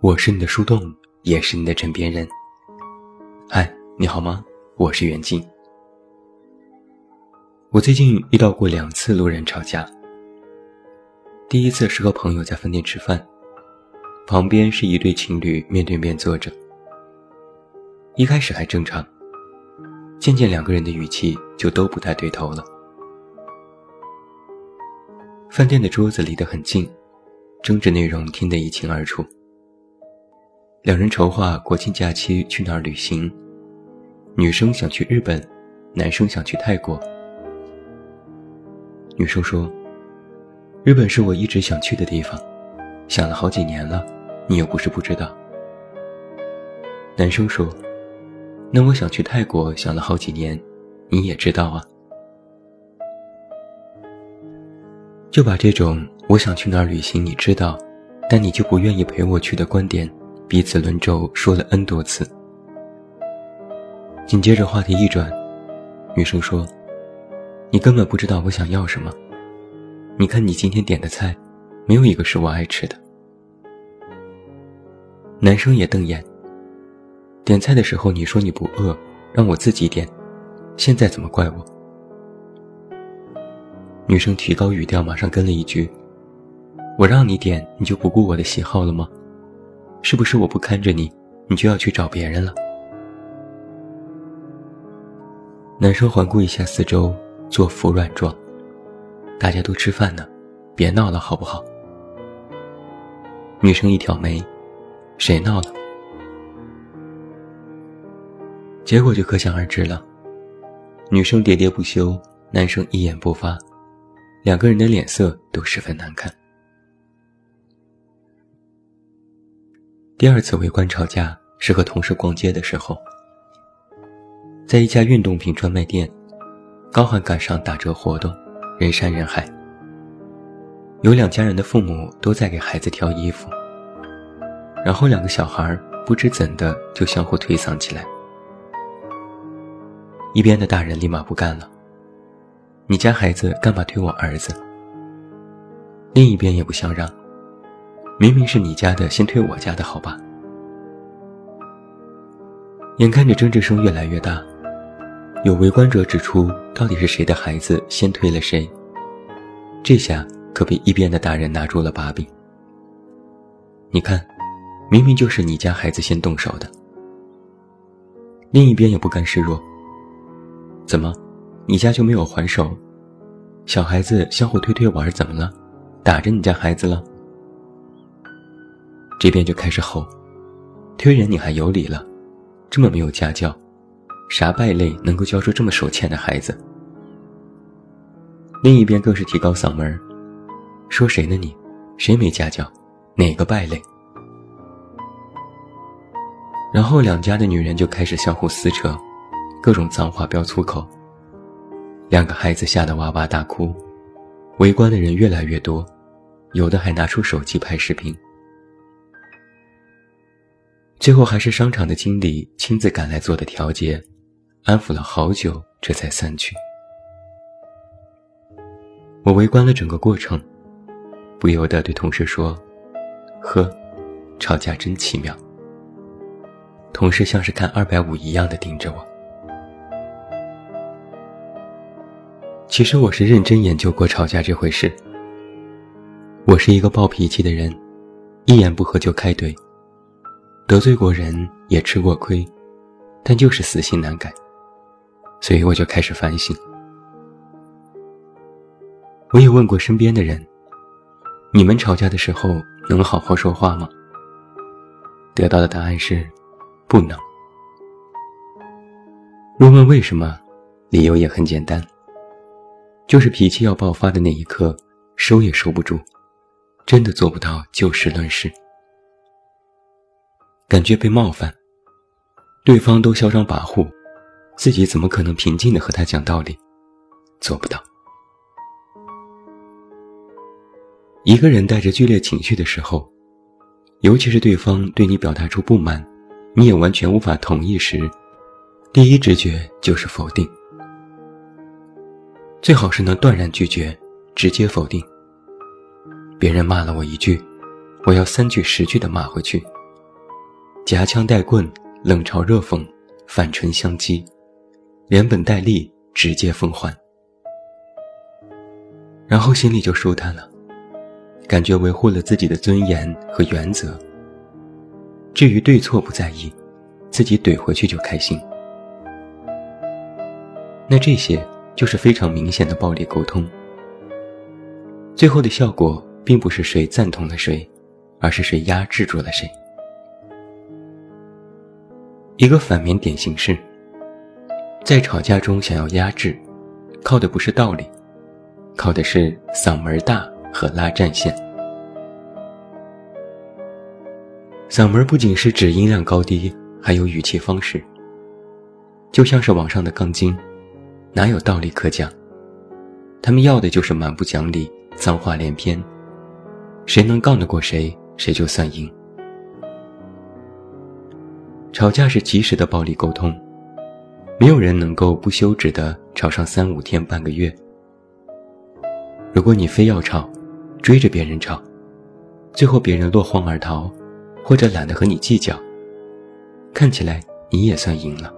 我是你的树洞，也是你的枕边人。嗨，你好吗？我是袁静。我最近遇到过两次路人吵架。第一次是和朋友在饭店吃饭，旁边是一对情侣面对面坐着。一开始还正常，渐渐两个人的语气就都不太对头了。饭店的桌子离得很近，争执内容听得一清二楚。两人筹划国庆假期去哪儿旅行，女生想去日本，男生想去泰国。女生说：“日本是我一直想去的地方，想了好几年了，你又不是不知道。”男生说：“那我想去泰国，想了好几年，你也知道啊。”就把这种我想去哪儿旅行，你知道，但你就不愿意陪我去的观点。彼此轮轴说了 n 多次，紧接着话题一转，女生说：“你根本不知道我想要什么。你看你今天点的菜，没有一个是我爱吃的。”男生也瞪眼。点菜的时候你说你不饿，让我自己点，现在怎么怪我？女生提高语调，马上跟了一句：“我让你点，你就不顾我的喜好了吗？”是不是我不看着你，你就要去找别人了？男生环顾一下四周，做服软状。大家都吃饭呢，别闹了好不好？女生一挑眉，谁闹了？结果就可想而知了。女生喋喋不休，男生一言不发，两个人的脸色都十分难看。第二次围观吵架是和同事逛街的时候，在一家运动品专卖店，刚好赶上打折活动，人山人海。有两家人的父母都在给孩子挑衣服，然后两个小孩不知怎的就相互推搡起来。一边的大人立马不干了：“你家孩子干嘛推我儿子？”另一边也不相让。明明是你家的，先推我家的，好吧？眼看着争执声越来越大，有围观者指出，到底是谁的孩子先推了谁？这下可被一边的大人拿住了把柄。你看，明明就是你家孩子先动手的。另一边也不甘示弱。怎么，你家就没有还手？小孩子相互推推玩，怎么了？打着你家孩子了？这边就开始吼：“推人你还有理了？这么没有家教，啥败类能够教出这么手欠的孩子？”另一边更是提高嗓门说：“谁呢你？谁没家教？哪个败类？”然后两家的女人就开始相互撕扯，各种脏话飙粗口。两个孩子吓得哇哇大哭，围观的人越来越多，有的还拿出手机拍视频。最后还是商场的经理亲自赶来做的调节，安抚了好久，这才散去。我围观了整个过程，不由得对同事说：“呵，吵架真奇妙。”同事像是看二百五一样的盯着我。其实我是认真研究过吵架这回事。我是一个暴脾气的人，一言不合就开怼。得罪过人，也吃过亏，但就是死心难改，所以我就开始反省。我也问过身边的人：“你们吵架的时候能好好说话吗？”得到的答案是：不能。若问为什么，理由也很简单，就是脾气要爆发的那一刻，收也收不住，真的做不到就事论事。感觉被冒犯，对方都嚣张跋扈，自己怎么可能平静的和他讲道理？做不到。一个人带着剧烈情绪的时候，尤其是对方对你表达出不满，你也完全无法同意时，第一直觉就是否定。最好是能断然拒绝，直接否定。别人骂了我一句，我要三句十句的骂回去。夹枪带棍，冷嘲热讽，反唇相讥，连本带利，直接奉还。然后心里就舒坦了，感觉维护了自己的尊严和原则。至于对错不在意，自己怼回去就开心。那这些就是非常明显的暴力沟通。最后的效果并不是谁赞同了谁，而是谁压制住了谁。一个反面典型是，在吵架中想要压制，靠的不是道理。靠的是嗓门大和拉战线。嗓门不仅是指音量高低，还有语气方式。就像是网上的杠精，哪有道理可讲？他们要的就是蛮不讲理、脏话连篇。谁能杠得过谁，谁就算赢。吵架是及时的暴力沟通，没有人能够不休止的吵上三五天、半个月。如果你非要吵，追着别人吵，最后别人落荒而逃，或者懒得和你计较，看起来你也算赢了。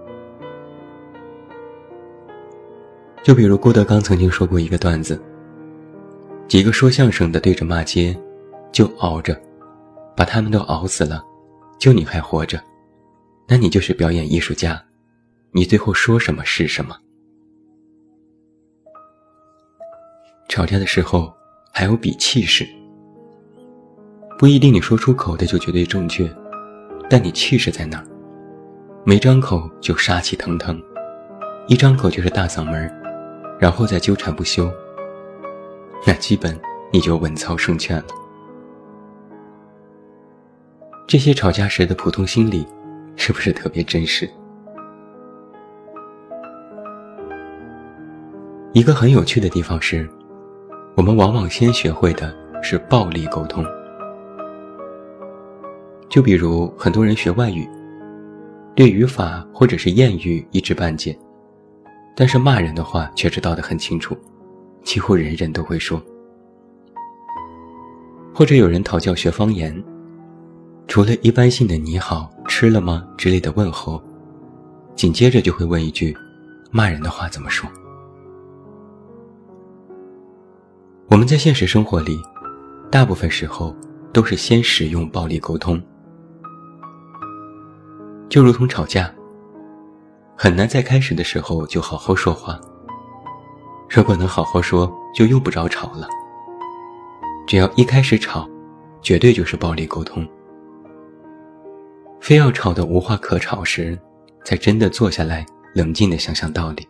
就比如郭德纲曾经说过一个段子：几个说相声的对着骂街，就熬着，把他们都熬死了，就你还活着，那你就是表演艺术家，你最后说什么是什么。吵架的时候还有比气势，不一定你说出口的就绝对正确，但你气势在哪儿？没张口就杀气腾腾，一张口就是大嗓门，然后再纠缠不休，那基本你就稳操胜券了。这些吵架时的普通心理，是不是特别真实？一个很有趣的地方是。我们往往先学会的是暴力沟通，就比如很多人学外语，对语法或者是谚语一知半解，但是骂人的话却知道得很清楚，几乎人人都会说。或者有人讨教学方言，除了一般性的“你好，吃了吗”之类的问候，紧接着就会问一句：“骂人的话怎么说？”我们在现实生活里，大部分时候都是先使用暴力沟通，就如同吵架，很难在开始的时候就好好说话。如果能好好说，就用不着吵了。只要一开始吵，绝对就是暴力沟通。非要吵得无话可吵时，才真的坐下来冷静的想想道理。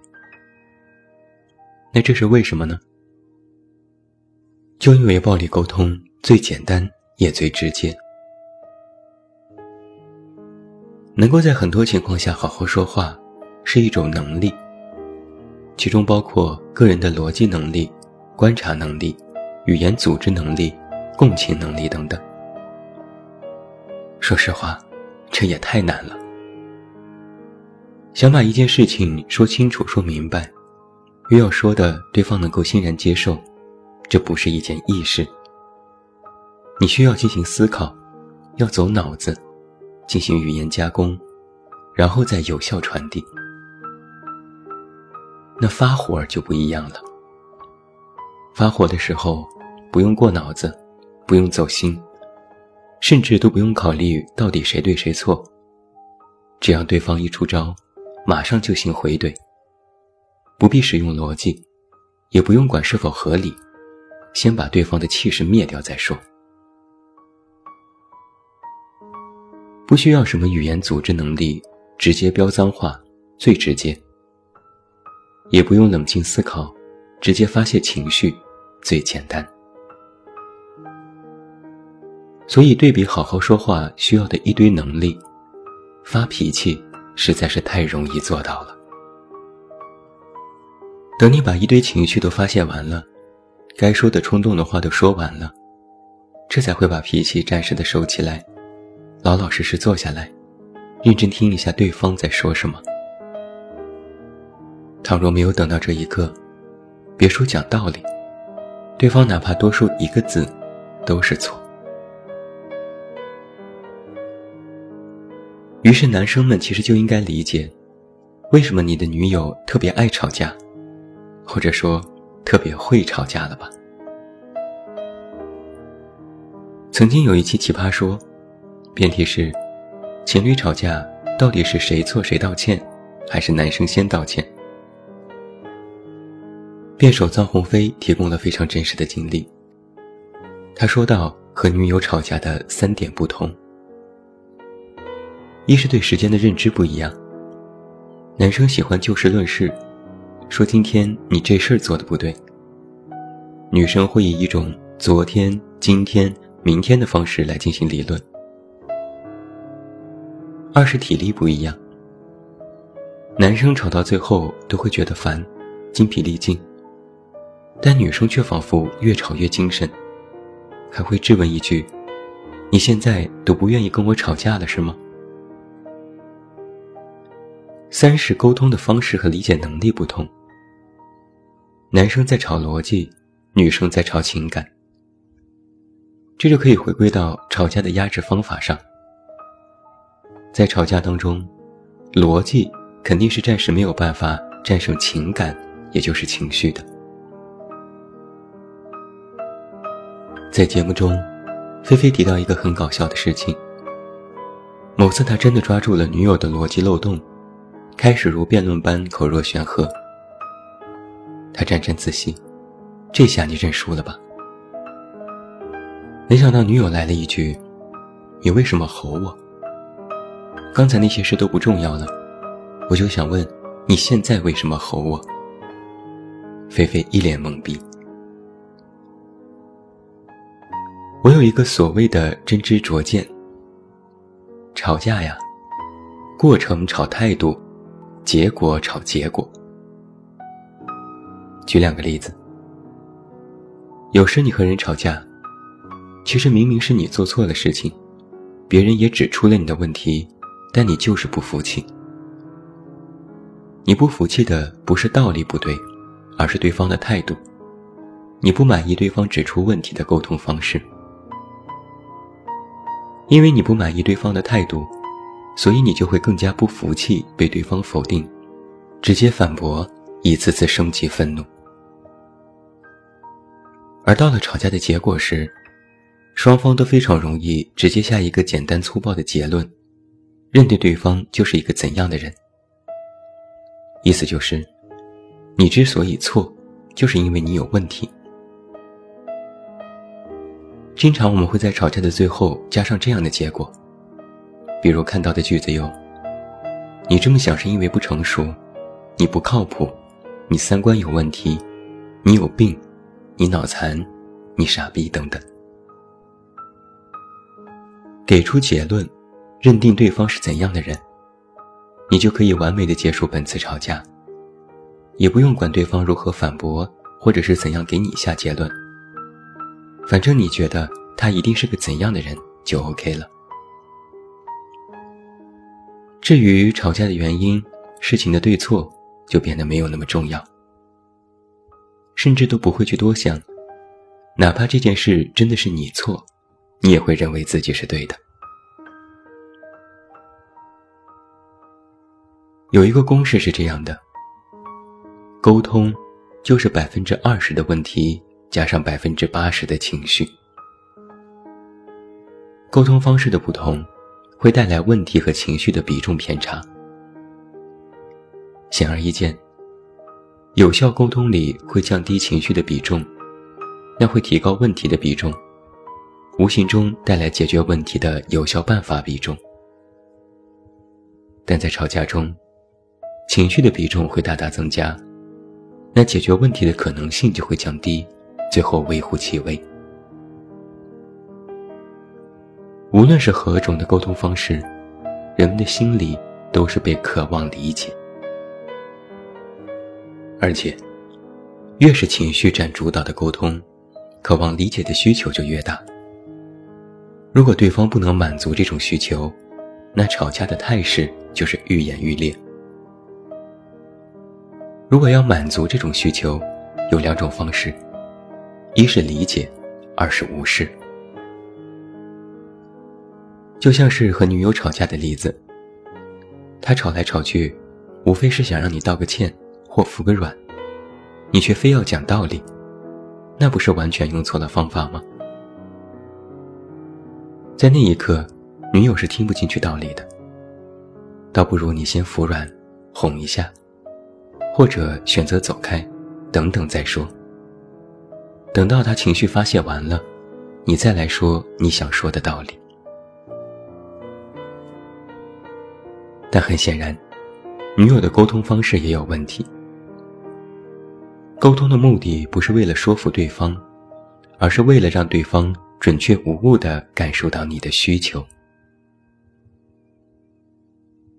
那这是为什么呢？就因为暴力沟通最简单也最直接，能够在很多情况下好好说话，是一种能力。其中包括个人的逻辑能力、观察能力、语言组织能力、共情能力等等。说实话，这也太难了。想把一件事情说清楚、说明白，又要说的对方能够欣然接受。这不是一件易事，你需要进行思考，要走脑子，进行语言加工，然后再有效传递。那发火就不一样了。发火的时候，不用过脑子，不用走心，甚至都不用考虑到底谁对谁错，只要对方一出招，马上就行回怼，不必使用逻辑，也不用管是否合理。先把对方的气势灭掉再说，不需要什么语言组织能力，直接飙脏话最直接；也不用冷静思考，直接发泄情绪最简单。所以对比好好说话需要的一堆能力，发脾气实在是太容易做到了。等你把一堆情绪都发泄完了。该说的冲动的话都说完了，这才会把脾气暂时的收起来，老老实实坐下来，认真听一下对方在说什么。倘若没有等到这一刻，别说讲道理，对方哪怕多说一个字，都是错。于是男生们其实就应该理解，为什么你的女友特别爱吵架，或者说特别会吵架了吧？曾经有一期《奇葩说》，辩题是：情侣吵架到底是谁错谁道歉，还是男生先道歉？辩手臧鸿飞提供了非常真实的经历。他说到和女友吵架的三点不同：一是对时间的认知不一样。男生喜欢就事论事，说今天你这事儿做的不对；女生会以一种昨天、今天、明天的方式来进行理论。二是体力不一样。男生吵到最后都会觉得烦，精疲力尽。但女生却仿佛越吵越精神，还会质问一句：“你现在都不愿意跟我吵架了是吗？”三是沟通的方式和理解能力不同。男生在吵逻辑，女生在吵情感。这就可以回归到吵架的压制方法上。在吵架当中，逻辑肯定是暂时没有办法战胜情感，也就是情绪的。在节目中，菲菲提到一个很搞笑的事情。某次，他真的抓住了女友的逻辑漏洞，开始如辩论般口若悬河。他沾沾自喜：“这下你认输了吧？”没想到女友来了一句：“你为什么吼我？刚才那些事都不重要了，我就想问，你现在为什么吼我？”菲菲一脸懵逼。我有一个所谓的真知灼见：吵架呀，过程吵态度，结果吵结果。举两个例子，有时你和人吵架，其实明明是你做错了事情，别人也指出了你的问题，但你就是不服气。你不服气的不是道理不对，而是对方的态度。你不满意对方指出问题的沟通方式。因为你不满意对方的态度，所以你就会更加不服气被对方否定，直接反驳，一次次升级愤怒。而到了吵架的结果时，双方都非常容易直接下一个简单粗暴的结论，认定对方就是一个怎样的人。意思就是，你之所以错，就是因为你有问题。经常我们会在吵架的最后加上这样的结果，比如看到的句子有：“你这么想是因为不成熟，你不靠谱，你三观有问题，你有病，你脑残，你傻逼等等。”给出结论，认定对方是怎样的人，你就可以完美的结束本次吵架，也不用管对方如何反驳，或者是怎样给你下结论。反正你觉得他一定是个怎样的人就 OK 了。至于吵架的原因、事情的对错，就变得没有那么重要，甚至都不会去多想。哪怕这件事真的是你错，你也会认为自己是对的。有一个公式是这样的：沟通就是百分之二十的问题。加上百分之八十的情绪，沟通方式的不同，会带来问题和情绪的比重偏差。显而易见，有效沟通里会降低情绪的比重，那会提高问题的比重，无形中带来解决问题的有效办法比重。但在吵架中，情绪的比重会大大增加，那解决问题的可能性就会降低。最后微乎其微。无论是何种的沟通方式，人们的心里都是被渴望理解，而且，越是情绪占主导的沟通，渴望理解的需求就越大。如果对方不能满足这种需求，那吵架的态势就是愈演愈烈。如果要满足这种需求，有两种方式。一是理解，二是无视。就像是和女友吵架的例子，他吵来吵去，无非是想让你道个歉或服个软，你却非要讲道理，那不是完全用错了方法吗？在那一刻，女友是听不进去道理的，倒不如你先服软，哄一下，或者选择走开，等等再说。等到他情绪发泄完了，你再来说你想说的道理。但很显然，女友的沟通方式也有问题。沟通的目的不是为了说服对方，而是为了让对方准确无误地感受到你的需求。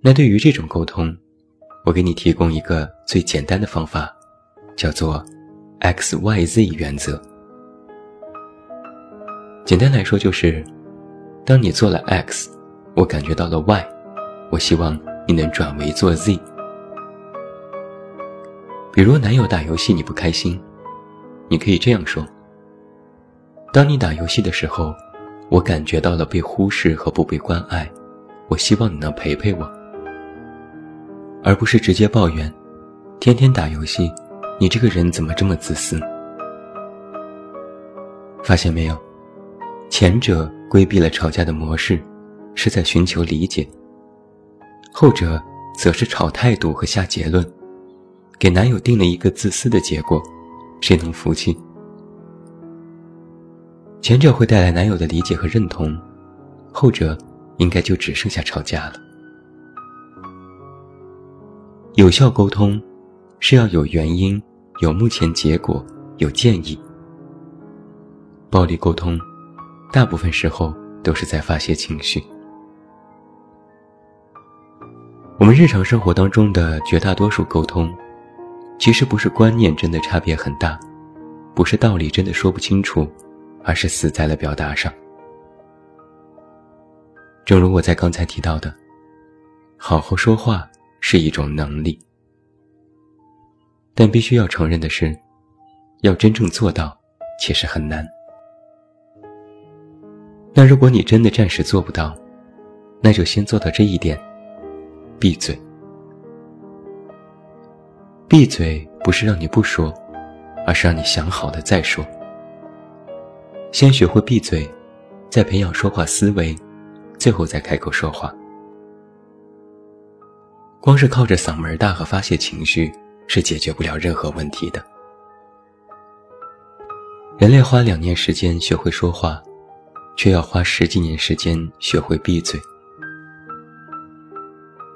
那对于这种沟通，我给你提供一个最简单的方法，叫做 X Y Z 原则。简单来说就是，当你做了 X，我感觉到了 Y。我希望你能转为做 Z。比如男友打游戏你不开心，你可以这样说：当你打游戏的时候，我感觉到了被忽视和不被关爱，我希望你能陪陪我，而不是直接抱怨，天天打游戏，你这个人怎么这么自私？发现没有？前者规避了吵架的模式，是在寻求理解。后者则是炒态度和下结论，给男友定了一个自私的结果，谁能服气？前者会带来男友的理解和认同，后者应该就只剩下吵架了。有效沟通是要有原因、有目前结果、有建议。暴力沟通，大部分时候都是在发泄情绪。我们日常生活当中的绝大多数沟通，其实不是观念真的差别很大，不是道理真的说不清楚，而是死在了表达上。正如我在刚才提到的，好好说话是一种能力，但必须要承认的是，要真正做到，其实很难。那如果你真的暂时做不到，那就先做到这一点。闭嘴！闭嘴不是让你不说，而是让你想好了再说。先学会闭嘴，再培养说话思维，最后再开口说话。光是靠着嗓门大和发泄情绪是解决不了任何问题的。人类花两年时间学会说话，却要花十几年时间学会闭嘴。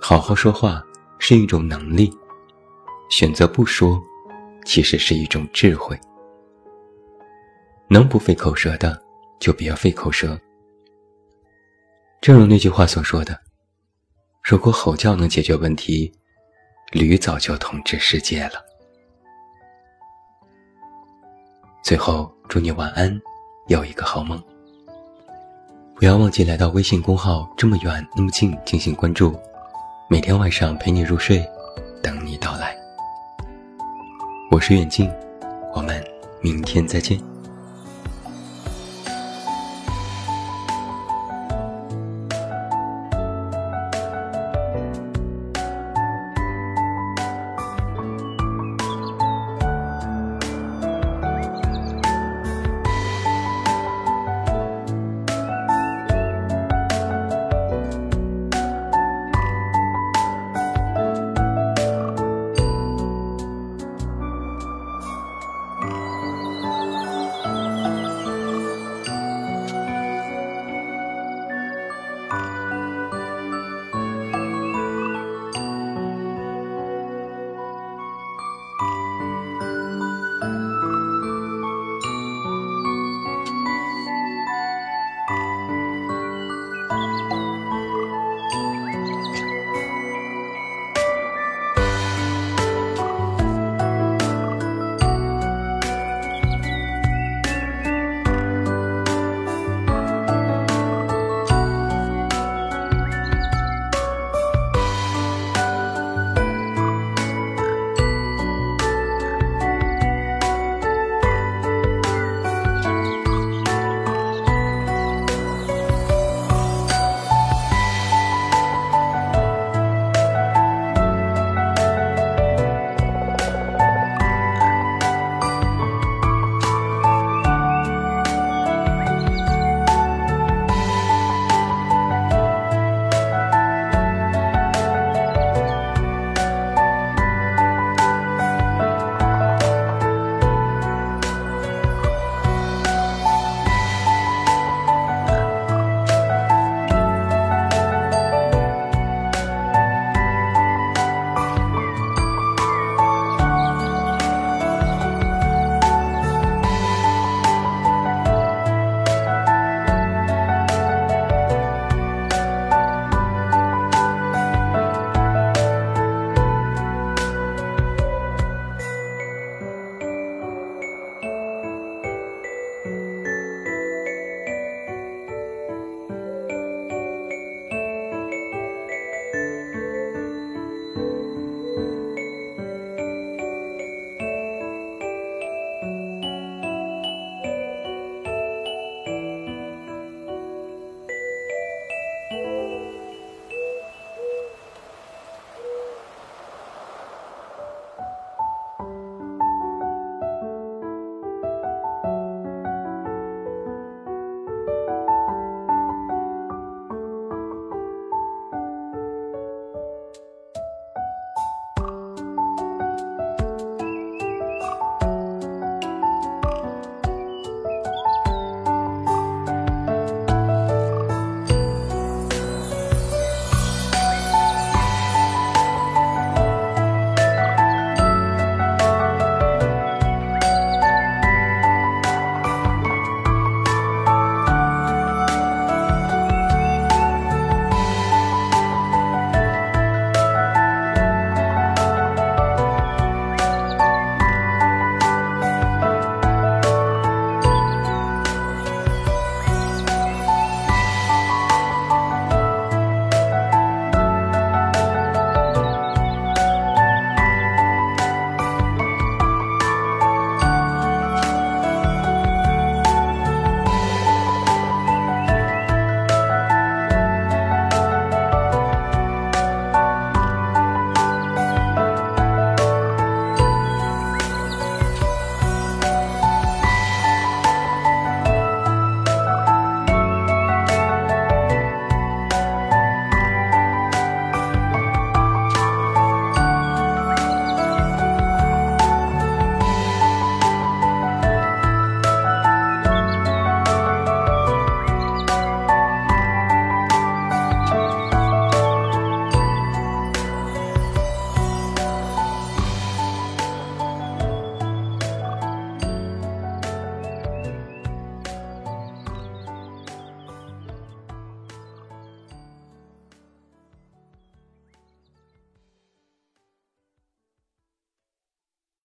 好好说话是一种能力，选择不说，其实是一种智慧。能不费口舌的，就不要费口舌。正如那句话所说的：“如果吼叫能解决问题，驴早就统治世界了。”最后，祝你晚安，有一个好梦。不要忘记来到微信公号“这么远那么近”进行关注。每天晚上陪你入睡，等你到来。我是远镜，我们明天再见。